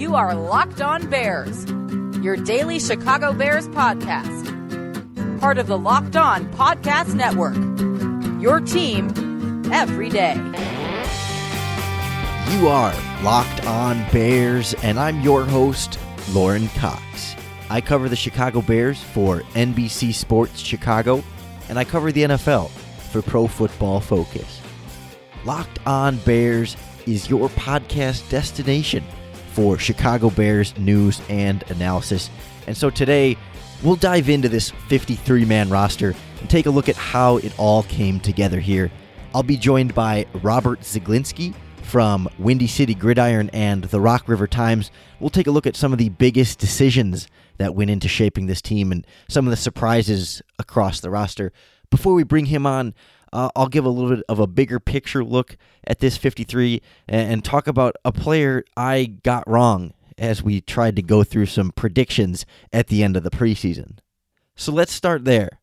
You are Locked On Bears, your daily Chicago Bears podcast. Part of the Locked On Podcast Network. Your team every day. You are Locked On Bears, and I'm your host, Lauren Cox. I cover the Chicago Bears for NBC Sports Chicago, and I cover the NFL for Pro Football Focus. Locked On Bears is your podcast destination for Chicago Bears news and analysis. And so today, we'll dive into this 53 man roster and take a look at how it all came together here. I'll be joined by Robert Zeglinski from Windy City Gridiron and the Rock River Times. We'll take a look at some of the biggest decisions that went into shaping this team and some of the surprises across the roster. Before we bring him on, uh, I'll give a little bit of a bigger picture look at this 53 and, and talk about a player I got wrong as we tried to go through some predictions at the end of the preseason. So let's start there.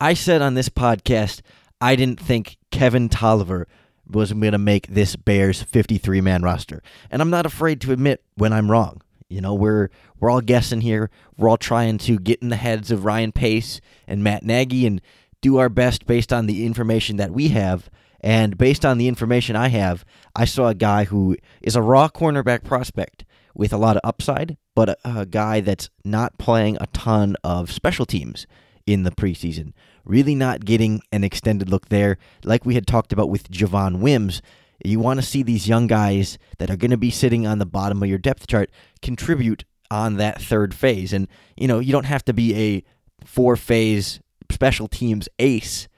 I said on this podcast I didn't think Kevin Tolliver was going to make this Bears 53 man roster. And I'm not afraid to admit when I'm wrong. You know, we're we're all guessing here. We're all trying to get in the heads of Ryan Pace and Matt Nagy and do our best based on the information that we have. And based on the information I have, I saw a guy who is a raw cornerback prospect with a lot of upside, but a, a guy that's not playing a ton of special teams in the preseason. Really not getting an extended look there. Like we had talked about with Javon Wims, you want to see these young guys that are going to be sitting on the bottom of your depth chart contribute on that third phase. And, you know, you don't have to be a four phase special teams ace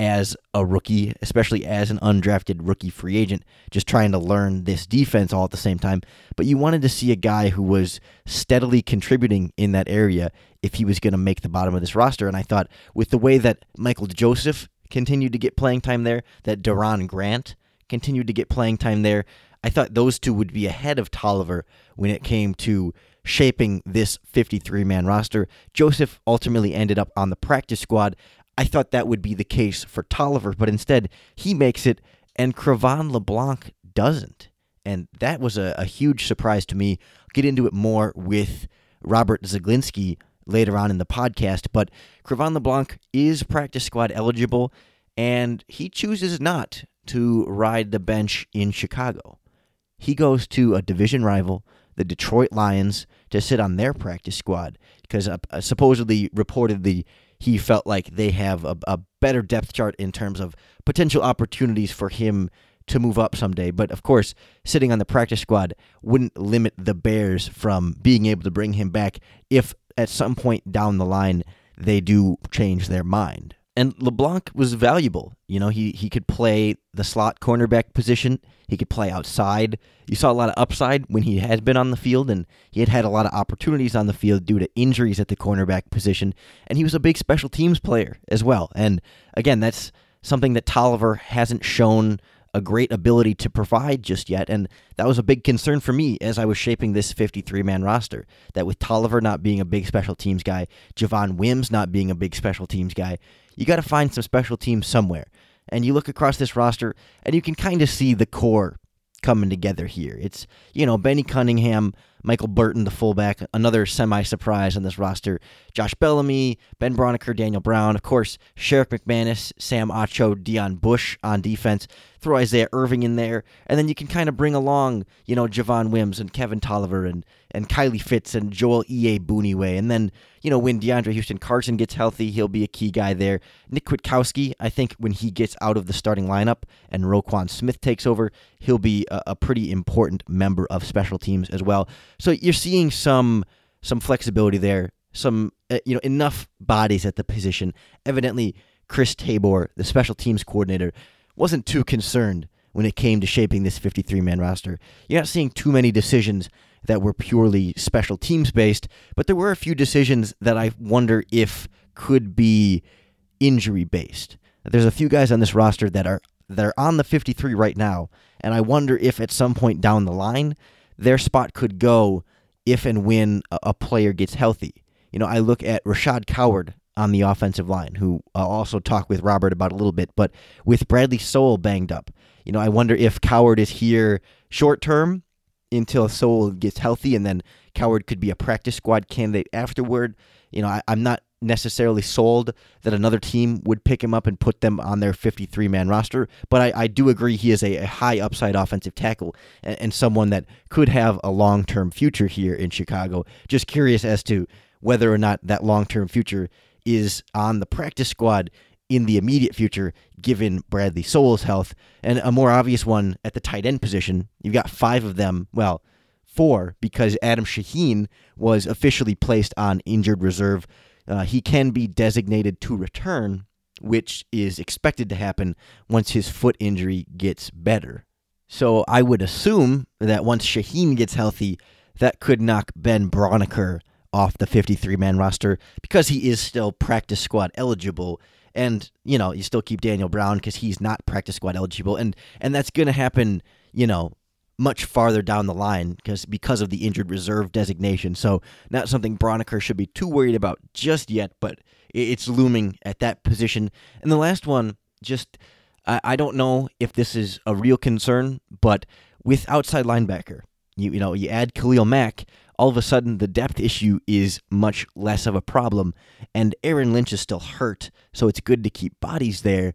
as a rookie, especially as an undrafted rookie free agent, just trying to learn this defense all at the same time. But you wanted to see a guy who was steadily contributing in that area if he was going to make the bottom of this roster. And I thought with the way that Michael Joseph continued to get playing time there, that Doron Grant continued to get playing time there, I thought those two would be ahead of Tolliver when it came to shaping this 53 man roster. Joseph ultimately ended up on the practice squad. I thought that would be the case for Tolliver, but instead he makes it, and Cre'Von LeBlanc doesn't. And that was a, a huge surprise to me. I'll get into it more with Robert Zeglinski later on in the podcast, but Cre'Von LeBlanc is practice squad eligible, and he chooses not to ride the bench in Chicago. He goes to a division rival the Detroit Lions to sit on their practice squad because uh, uh, supposedly, reportedly, he felt like they have a, a better depth chart in terms of potential opportunities for him to move up someday. But of course, sitting on the practice squad wouldn't limit the Bears from being able to bring him back if at some point down the line they do change their mind. And LeBlanc was valuable. You know, he he could play the slot cornerback position. He could play outside. You saw a lot of upside when he has been on the field, and he had had a lot of opportunities on the field due to injuries at the cornerback position. And he was a big special teams player as well. And again, that's something that Tolliver hasn't shown a great ability to provide just yet. And that was a big concern for me as I was shaping this 53 man roster. That with Tolliver not being a big special teams guy, Javon Wims not being a big special teams guy, you got to find some special teams somewhere. And you look across this roster, and you can kind of see the core coming together here. It's, you know, Benny Cunningham, Michael Burton, the fullback, another semi surprise on this roster. Josh Bellamy, Ben Braunecker, Daniel Brown, of course, Sherrick McManus, Sam Acho, Deon Bush on defense. Throw Isaiah Irving in there, and then you can kind of bring along, you know, Javon Wims and Kevin Tolliver and, and Kylie Fitts and Joel Iyiegbuniwe. And then, you know, when DeAndre Houston Carson gets healthy, he'll be a key guy there. Nick Kwiatkowski, I think when he gets out of the starting lineup and Roquan Smith takes over, he'll be a, a pretty important member of special teams as well. So you're seeing some some flexibility there, some uh, you know enough bodies at the position. Evidently, Chris Tabor, the special teams coordinator, wasn't too concerned when it came to shaping this 53 man roster. You're not seeing too many decisions that were purely special teams based, but there were a few decisions that I wonder if could be injury based. There's a few guys on this roster that are that are on the 53 right now, and I wonder if at some point down the line their spot could go if and when a, a player gets healthy. You know, I look at Rashad Coward on the offensive line, who I'll also talk with Robert about a little bit, but with Bradley Sowell banged up, you know, I wonder if Coward is here short term until Sowell gets healthy, and then Coward could be a practice squad candidate afterward. You know, I, I'm not necessarily sold that another team would pick him up and put them on their 53 man roster, but I, I, do agree he is a, a high upside offensive tackle and, and, someone that could have a long term future here in Chicago. Just curious as to whether or not that long term future is on the practice squad in the immediate future, given Bradley Sowell's health. And a more obvious one at the tight end position, you've got five of them. Well, four, because Adam Shaheen was officially placed on injured reserve. Uh, he can be designated to return, which is expected to happen once his foot injury gets better. So I would assume that once Shaheen gets healthy, that could knock Ben Braunecker off the 53 man roster because he is still practice squad eligible. And, you know, you still keep Daniel Brown because he's not practice squad eligible. And, and that's going to happen, you know, much farther down the line because because of the injured reserve designation. So not something Braunecker should be too worried about just yet, but it's looming at that position. And the last one, just I, I don't know if this is a real concern, but with outside linebacker, you you know you add Khalil Mack, all of a sudden the depth issue is much less of a problem. And Aaron Lynch is still hurt, so it's good to keep bodies there.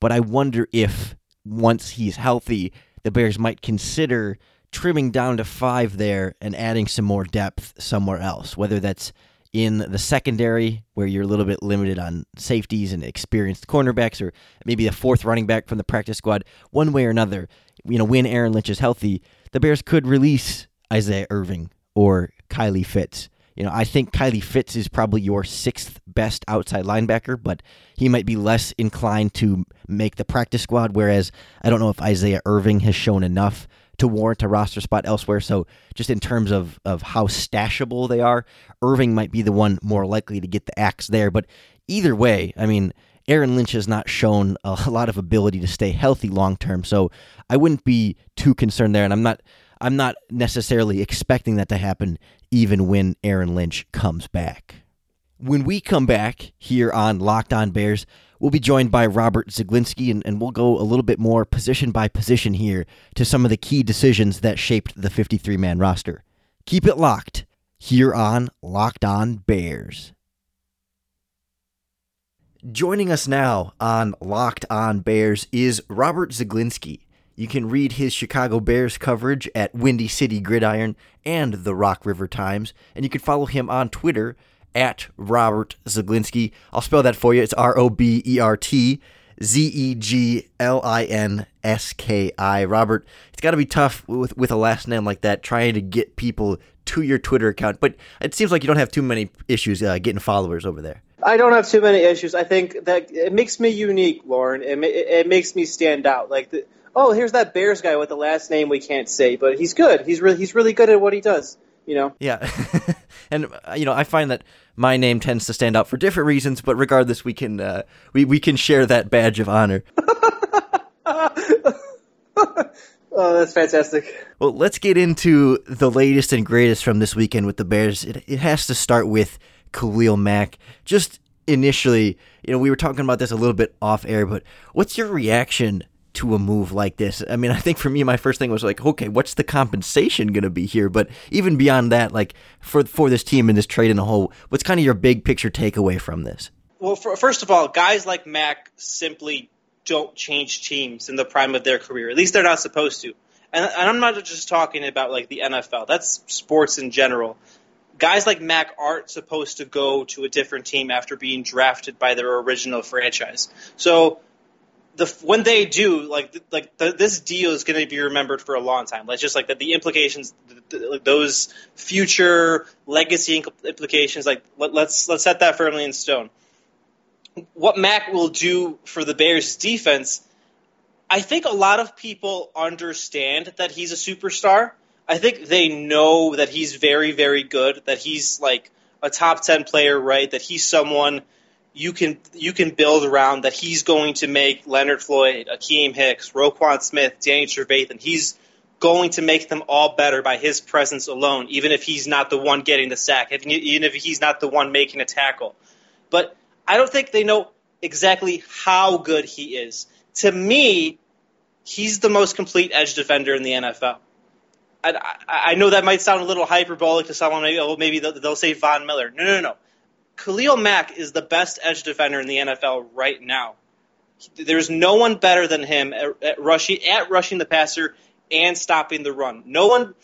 But I wonder if once he's healthy, the Bears might consider trimming down to five there and adding some more depth somewhere else, whether that's in the secondary where you're a little bit limited on safeties and experienced cornerbacks or maybe a fourth running back from the practice squad one way or another you know when Aaron Lynch is healthy the Bears could release Isaiah Irving or Kylie Fitts. You know, I think Kylie Fitts is probably your sixth best outside linebacker, but he might be less inclined to make the practice squad. Whereas I don't know if Isaiah Irving has shown enough to warrant a roster spot elsewhere. So just in terms of of how stashable they are, Irving might be the one more likely to get the axe there. But either way, I mean, Aaron Lynch has not shown a lot of ability to stay healthy long term. So I wouldn't be too concerned there. And I'm not I'm not necessarily expecting that to happen even when Aaron Lynch comes back. When we come back here on Locked On Bears, we'll be joined by Robert Zeglinski, and, and we'll go a little bit more position by position here to some of the key decisions that shaped the 53 man roster. Keep it locked here on Locked On Bears. Joining us now on Locked On Bears is Robert Zeglinski. You can read his Chicago Bears coverage at Windy City Gridiron and the Rock River Times, and you can follow him on Twitter at Robert Zeglinski. I'll spell that for you. It's R O B E R T Z E G L I N S K I. Robert, it's got to be tough with with a last name like that, trying to get people to your Twitter account. But it seems like you don't have too many issues uh, getting followers over there. I don't have too many issues. I think that it makes me unique, Lauren. It, it, it makes me stand out. Like the, oh, here's that Bears guy with the last name we can't say, but he's good. He's really he's really good at what he does. You know. Yeah, and uh, you know I find that my name tends to stand out for different reasons, but regardless, we can uh, we we can share that badge of honor. Oh, that's fantastic. Well, let's get into the latest and greatest from this weekend with the Bears. It, it has to start with Khalil Mack. Just initially, you know, we were talking about this a little bit off air, but what's your reaction to a move like this. I mean, I think for me, my first thing was like, okay, what's the compensation going to be here? But even beyond that, like for for this team and this trade in a whole, what's kind of your big picture takeaway from this? Well, for, first of all, guys like Mack simply don't change teams in the prime of their career. At least they're not supposed to. And, and I'm not just talking about like the NFL. That's sports in general. Guys like Mack aren't supposed to go to a different team after being drafted by their original franchise. So the when they do like like the, this deal is going to be remembered for a long time. Like just like that the implications, the, the, those future legacy implications. Like let, let's let's set that firmly in stone. What Mack will do for the Bears defense, I think a lot of people understand that he's a superstar. I think they know that he's very very good. That he's like a top ten player, right? That he's someone you can you can build around that he's going to make Leonard Floyd, Akiem Hicks, Roquan Smith, Danny Trevathan. He's going to make them all better by his presence alone, even if he's not the one getting the sack, even if he's not the one making a tackle. But I don't think they know exactly how good he is. To me, he's the most complete edge defender in the NFL. I, I know that might sound a little hyperbolic to someone. Maybe, oh, maybe they'll, they'll say Von Miller. No, no, no. Khalil Mack is the best edge defender in the NFL right now. There's no one better than him at, at rushing at rushing the passer and stopping the run. No one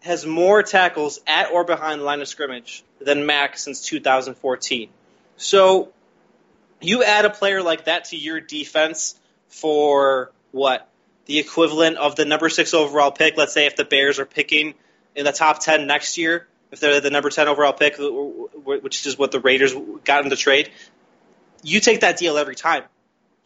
has more tackles at or behind the line of scrimmage than Mack since 2014. So you add a player like that to your defense for what? The equivalent of the number six overall pick. Let's say if the Bears are picking in the top 10 next year, if they're the number 10 overall pick, which is what the Raiders got in the trade, you take that deal every time.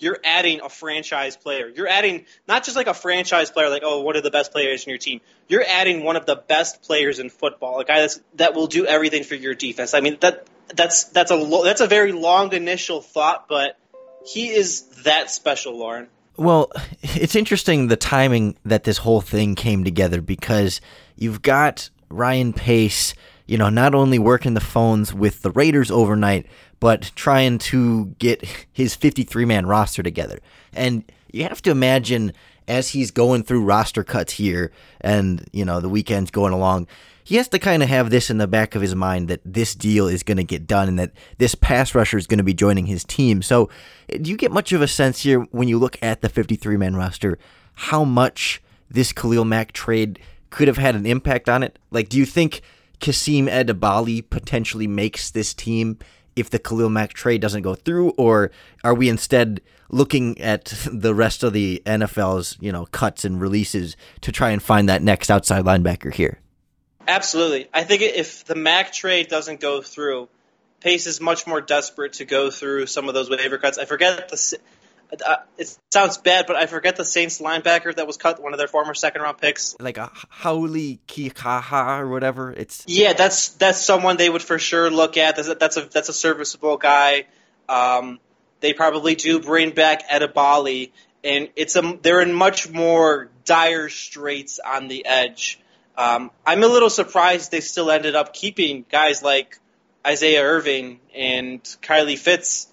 You're adding a franchise player. You're adding not just like a franchise player, like, oh, what are the best players in your team? You're adding one of the best players in football, a guy that's, that will do everything for your defense. I mean, that that's that's a that's a very long initial thought, but he is that special, Lauren. Well, it's interesting the timing that this whole thing came together because you've got Ryan Pace, you know, not only working the phones with the Raiders overnight, but trying to get his 53 man roster together. And you have to imagine as he's going through roster cuts here and, you know, the weekend's going along, he has to kind of have this in the back of his mind that this deal is going to get done and that this pass rusher is going to be joining his team. So, eh, do you get much of a sense here when you look at the 53 man roster how much this Khalil Mack trade could have had an impact on it? Like, do you think Kasim Edebali potentially makes this team if the Khalil Mack trade doesn't go through, or are we instead looking at the rest of the NFL's you know cuts and releases to try and find that next outside linebacker here? Absolutely, I think if the Mack trade doesn't go through, Pace is much more desperate to go through some of those waiver cuts. I forget the uh, it sounds bad, but I forget the Saints linebacker that was cut, one of their former second round picks. Like a Hau'oli Kikaha or whatever. It's yeah, that's that's someone they would for sure look at. That's a that's a, that's a serviceable guy. Um, they probably do bring back Edebali, and it's a they're in much more dire straits on the edge. Um, I'm a little surprised they still ended up keeping guys like Isaiah Irving and Kylie Fitts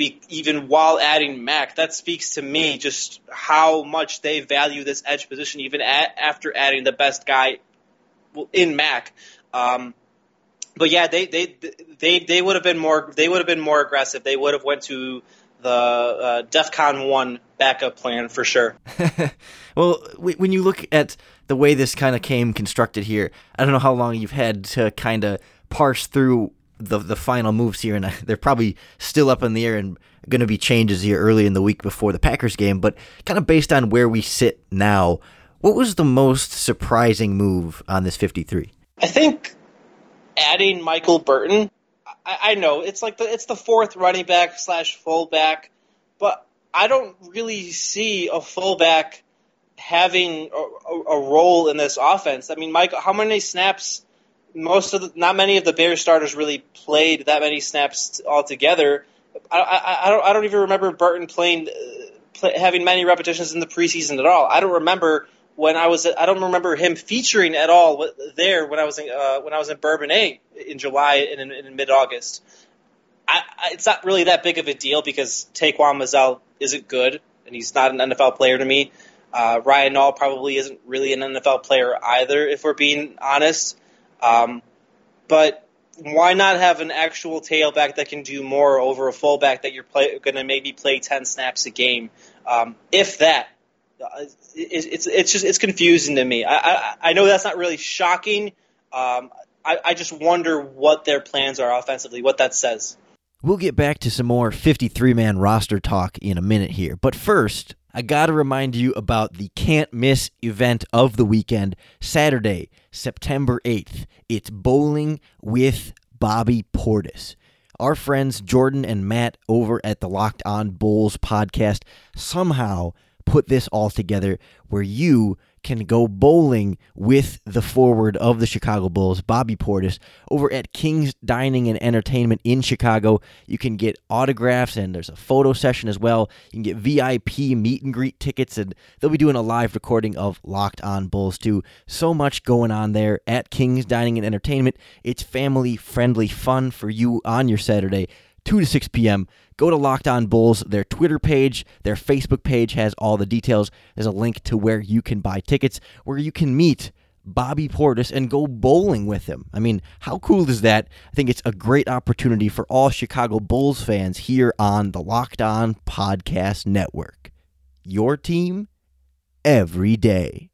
be, even while adding Mack, That speaks to me just how much they value this edge position, even at, after adding the best guy in Mack. Um, but yeah, they they they they would have been more they would have been more aggressive. They would have went to the uh, DefCon one backup plan for sure. well, when you look at the way this kind of came constructed here, I don't know how long you've had to kind of parse through the the final moves here, and they're probably still up in the air and going to be changes here early in the week before the Packers game. But kind of based on where we sit now, what was the most surprising move on this 53? I think adding Michael Burton. I, I know it's like the it's the fourth running back slash fullback, but I don't really see a fullback having a, a, a, role in this offense. I mean, Mike, how many snaps most of the, not many of the Bears starters really played that many snaps altogether. I, I, I don't I don't even remember Burton playing uh, play, having many repetitions in the preseason at all. I don't remember when I was I don't remember him featuring at all there when I was in uh, when I was in Bourbonnais in July and in, in mid August. I, I, it's not really that big of a deal because Taquan Mizzell isn't good and he's not an NFL player to me. Uh, Ryan Nall probably isn't really an NFL player either, if we're being honest. Um, but why not have an actual tailback that can do more over a fullback that you're going to maybe play 10 snaps a game, um, if that? Uh, it, it's it's just it's confusing to me. I I, I know that's not really shocking. Um, I, I just wonder what their plans are offensively, what that says. We'll get back to some more 53 man roster talk in a minute here. But first, I got to remind you about the can't miss event of the weekend, Saturday, September 8th. It's bowling with Bobby Portis. Our friends Jordan and Matt over at the Locked On Bulls podcast somehow put this all together where you can go bowling with the forward of the Chicago Bulls, Bobby Portis, over at King's Dining and Entertainment in Chicago. You can get autographs and there's a photo session as well. You can get VIP meet and greet tickets, and they'll be doing a live recording of Locked On Bulls too. So much going on there at King's Dining and Entertainment. It's family friendly fun for you on your Saturday. 2 to 6 p.m. Go to Locked On Bulls. Their Twitter page, their Facebook page has all the details. There's a link to where you can buy tickets, where you can meet Bobby Portis and go bowling with him. I mean, how cool is that? I think it's a great opportunity for all Chicago Bulls fans here on the Locked On Podcast Network. Your team every day.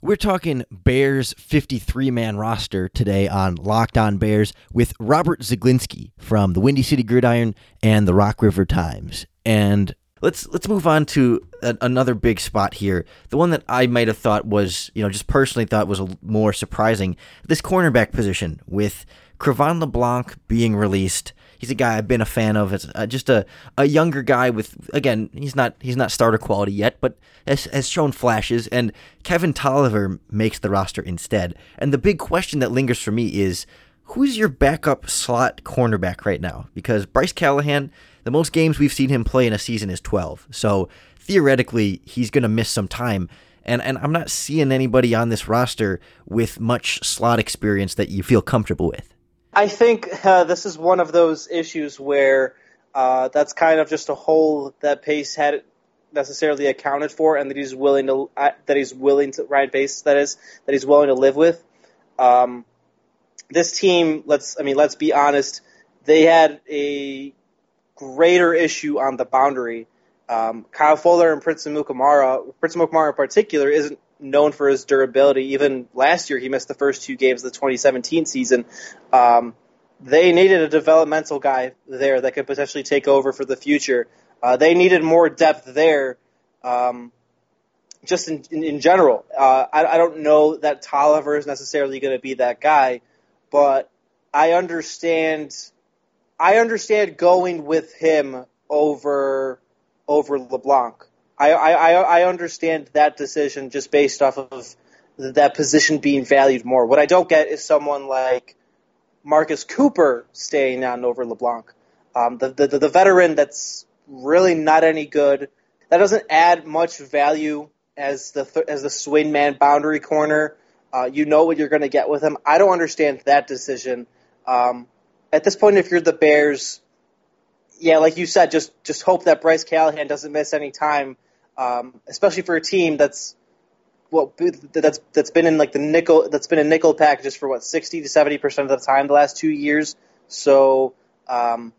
We're talking Bears 53 man roster today on Locked On Bears with Robert Zeglinski from the Windy City Gridiron and the Rock River Times. And let's let's move on to a, another big spot here. The one that I might have thought was, you know, just personally thought was more surprising. This cornerback position with Cre'Von LeBlanc being released he's a guy I've been a fan of. It's uh, just a, a younger guy with again he's not he's not starter quality yet, but has, has shown flashes. And Kevin Tolliver makes the roster instead. And the big question that lingers for me is who's your backup slot cornerback right now? Because Bryce Callahan, the most games we've seen him play in a season is 12. So theoretically, he's going to miss some time. And, and I'm not seeing anybody on this roster with much slot experience that you feel comfortable with. I think uh, this is one of those issues where uh, that's kind of just a hole that Pace had necessarily accounted for, and that he's willing to uh, that he's willing to Ryan Pace that is that he's willing to live with. Um, this team, let's I mean, let's be honest, they had a greater issue on the boundary. Um, Kyle Fuller and Prince Amukamara, Prince Amukamara in particular, isn't known for his durability. Even last year, he missed the first two games of the 2017 season. Um, they needed a developmental guy there that could potentially take over for the future. Uh, they needed more depth there, um, just in, in, in general. Uh, I, I, don't know that Tolliver is necessarily going to be that guy, but I understand. I understand going with him over over LeBlanc. I, I, I understand that decision just based off of that position being valued more. What I don't get is someone like Marcus Cooper staying on over LeBlanc. Um, the, the, the veteran that's really not any good. That doesn't add much value as the th- as the swing man boundary corner. Uh, you know what you're going to get with him. I don't understand that decision. Um, at this point, if you're the Bears, yeah, like you said, just just hope that Bryce Callahan doesn't miss any time um, especially for a team that's well that's that's been in like the nickel that's been in nickel packages for what sixty to seventy percent of the time the last two years. So um,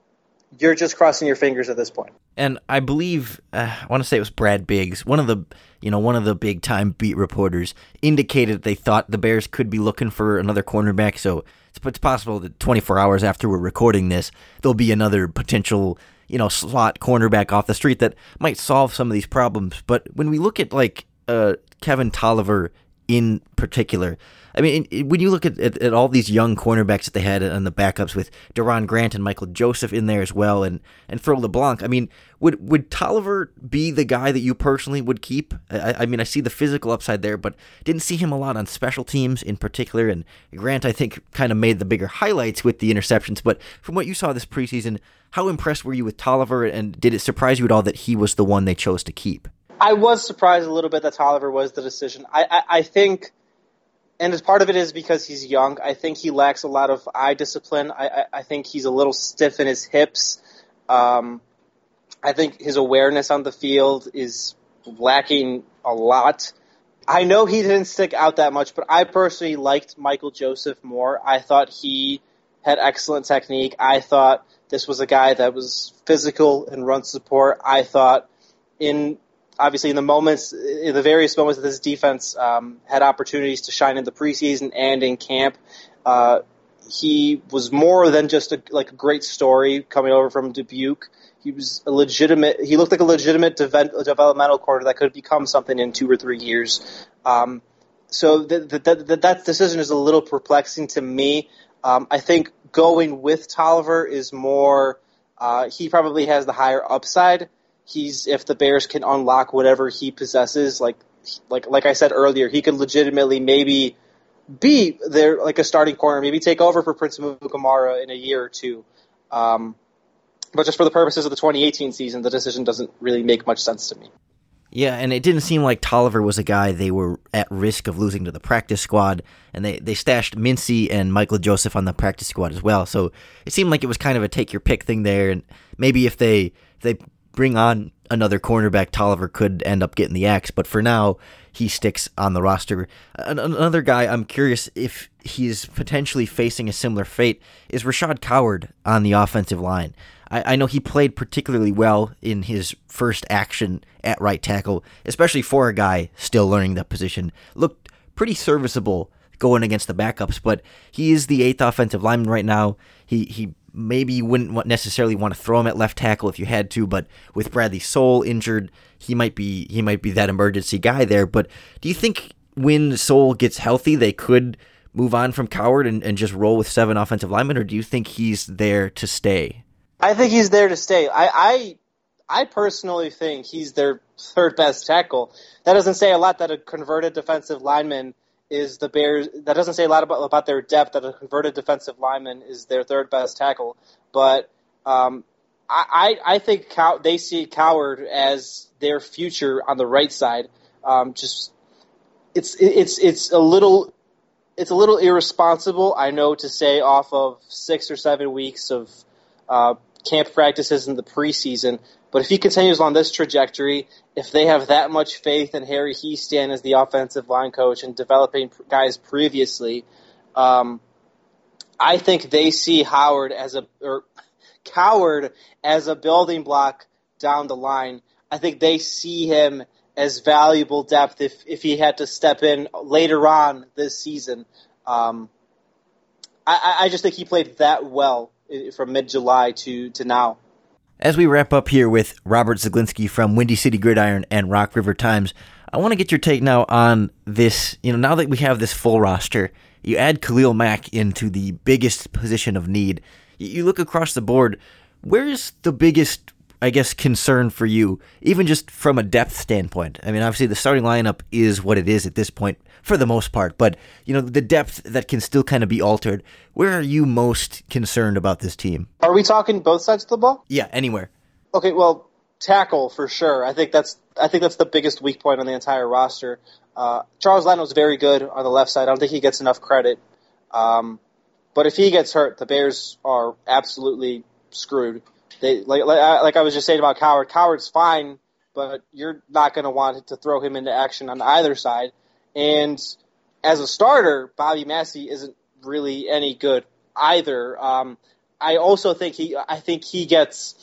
you're just crossing your fingers at this point. And I believe uh, I want to say it was Brad Biggs, one of the you know one of the big time beat reporters, indicated they thought the Bears could be looking for another cornerback. So it's, it's possible that 24 hours after we're recording this, there'll be another potential you know, slot cornerback off the street that might solve some of these problems. But when we look at like uh, Kevin Tolliver in particular, I mean, when you look at, at, at, all these young cornerbacks that they had on the backups with Doron Grant and Michael Joseph in there as well, and and throw LeBlanc, I mean, would would Tolliver be the guy that you personally would keep? I, I, mean, I see the physical upside there, but didn't see him a lot on special teams in particular. And Grant, I think, kind of made the bigger highlights with the interceptions. But from what you saw this preseason, how impressed were you with Tolliver, and did it surprise you at all that he was the one they chose to keep? I was surprised a little bit that Tolliver was the decision. I, I, I think, and as part of it is because he's young. I think he lacks a lot of eye discipline. I, I, I think he's a little stiff in his hips. Um, I think his awareness on the field is lacking a lot. I know he didn't stick out that much, but I personally liked Michael Joseph more. I thought he had excellent technique. I thought this was a guy that was physical and run support. I thought in obviously in the moments, in the various moments that this defense um, had opportunities to shine in the preseason and in camp, uh, he was more than just a, like a great story coming over from Dubuque. He was a legitimate. He looked like a legitimate de- developmental corner that could become something in two or three years. Um, so that decision is a little perplexing to me. Um, I think going with Tolliver is more. Uh, he probably has the higher upside. He's if the Bears can unlock whatever he possesses, like like like I said earlier, he could legitimately maybe be there like a starting corner, maybe take over for Prince Amukamara in a year or two. Um, but just for the purposes of the 2018 season, the decision doesn't really make much sense to me. Yeah, and it didn't seem like Tolliver was a guy they were at risk of losing to the practice squad, and they, they stashed Mincy and Michael Joseph on the practice squad as well. So it seemed like it was kind of a take your pick thing there, and maybe if they if they bring on another cornerback, Tolliver, could end up getting the axe. But for now, he sticks on the roster. Another guy I'm curious if he's potentially facing a similar fate is Rashad Coward on the offensive line. I, I know he played particularly well in his first action at right tackle, especially for a guy still learning that position. Looked pretty serviceable going against the backups, but he is the eighth offensive lineman right now. He he maybe wouldn't necessarily want to throw him at left tackle if you had to, but with Bradley Sowell injured, he might be he might be that emergency guy there. But do you think when Sowell gets healthy, they could move on from Coward and, and just roll with seven offensive linemen, or do you think he's there to stay? I think he's there to stay. I, I I personally think he's their third best tackle. That doesn't say a lot that a converted defensive lineman is the Bears. That doesn't say a lot about, about their depth. That a converted defensive lineman is their third best tackle. But um, I, I think Cow- they see Coward as their future on the right side. Um, just it's it's it's a little it's a little irresponsible, I know, to say off of six or seven weeks of uh, camp practices in the preseason. But if he continues on this trajectory, if they have that much faith in Harry Hiestand as the offensive line coach and developing guys previously, um, I think they see Howard as a or Coward as a building block down the line. I think they see him as valuable depth if if he had to step in later on this season. Um, I, I just think he played that well Uh, from mid July to to now. As we wrap up here with Robert Zeglinski from Windy City Gridiron and Rock River Times, I want to get your take now on this. You know, now that we have this full roster, you add Khalil Mack into the biggest position of need. You look across the board, where's the biggest I guess, concern for you, even just from a depth standpoint? I mean, obviously the starting lineup is what it is at this point for the most part, but you know the depth that can still kind of be altered. Where are you most concerned about this team? Are we talking both sides of the ball? Yeah, anywhere. Okay, well, tackle for sure. I think that's I think that's the biggest weak point on the entire roster. Uh, Charles Leno is very good on the left side. I don't think he gets enough credit. Um, but if he gets hurt, the Bears are absolutely screwed. They like like, like I was just saying about Coward. Coward's fine, but you're not going to want to throw him into action on either side. And as a starter, Bobby Massie isn't really any good either. Um, I also think he I think he gets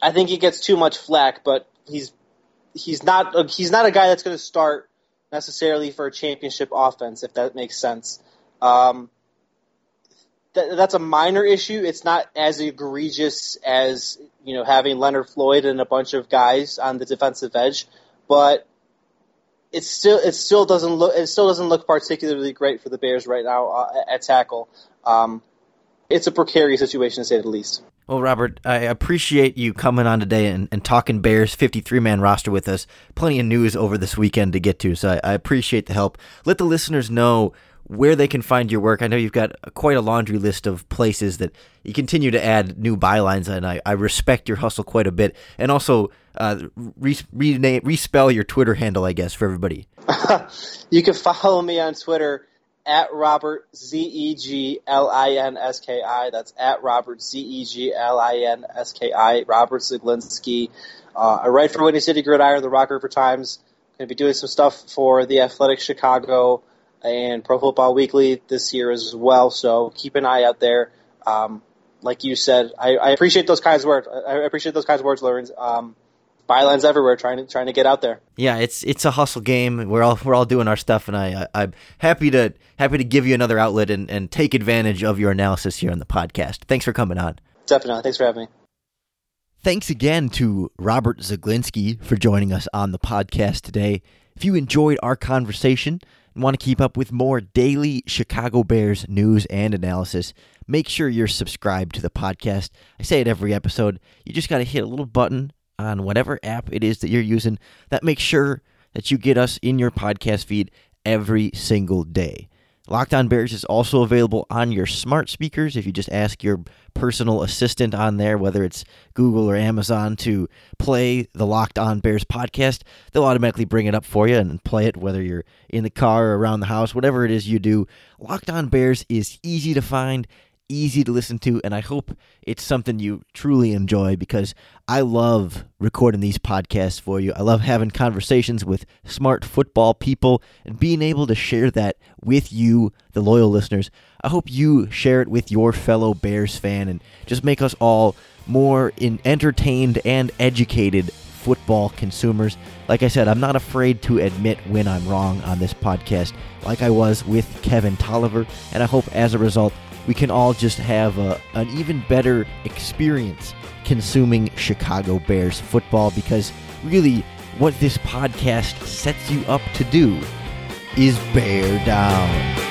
I think he gets too much flack, but he's he's not he's not a guy that's going to start necessarily for a championship offense if that makes sense. Um, that's a minor issue. It's not as egregious as you know having Leonard Floyd and a bunch of guys on the defensive edge, but it still it still doesn't look it still doesn't look particularly great for the Bears right now uh, at tackle. Um, it's a precarious situation to say the least. Well, Robert, I appreciate you coming on today and, and talking Bears 53 man roster with us. Plenty of news over this weekend to get to, so I, I appreciate the help. Let the listeners know where they can find your work. I know you've got quite a laundry list of places that you continue to add new bylines, and I, I respect your hustle quite a bit. And also, uh, re- rename, respell your Twitter handle, I guess, for everybody. you can follow me on Twitter at Robert Z E G L I N S K I. That's at Robert Z E G L I N S K I. Robert Zeglinski. Uh, I write for Windy City Gridiron, the Rock River Times. Going to be doing some stuff for the Athletic Chicago and Pro Football Weekly this year as well. So keep an eye out there. Um, like you said, I, I, appreciate those kinds of words. I appreciate those kinds of words, Lawrence. Um, bylines everywhere, trying to trying to get out there. Yeah, it's it's a hustle game. We're all we're all doing our stuff, and I, I am happy to happy to give you another outlet and, and take advantage of your analysis here on the podcast. Thanks for coming on. Definitely, thanks for having me. Thanks again to Robert Zeglinski for joining us on the podcast today. If you enjoyed our conversation and want to keep up with more daily Chicago Bears news and analysis, make sure you're subscribed to the podcast. I say it every episode. You just got to hit a little button on whatever app it is that you're using that makes sure that you get us in your podcast feed every single day. Locked On Bears is also available on your smart speakers. If you just ask your personal assistant on there, whether it's Google or Amazon, to play the Locked On Bears podcast, they'll automatically bring it up for you and play it, whether you're in the car or around the house, whatever it is you do. Locked On Bears is easy to find, easy to listen to, and I hope it's something you truly enjoy because I love recording these podcasts for you. I love having conversations with smart football people and being able to share that with you, the loyal listeners. I hope you share it with your fellow Bears fan and just make us all more in entertained and educated football consumers. Like I said, I'm not afraid to admit when I'm wrong on this podcast, like I was with Kevin Tolliver, and I hope as a result we can all just have a, an even better experience consuming Chicago Bears football because really what this podcast sets you up to do is bear down.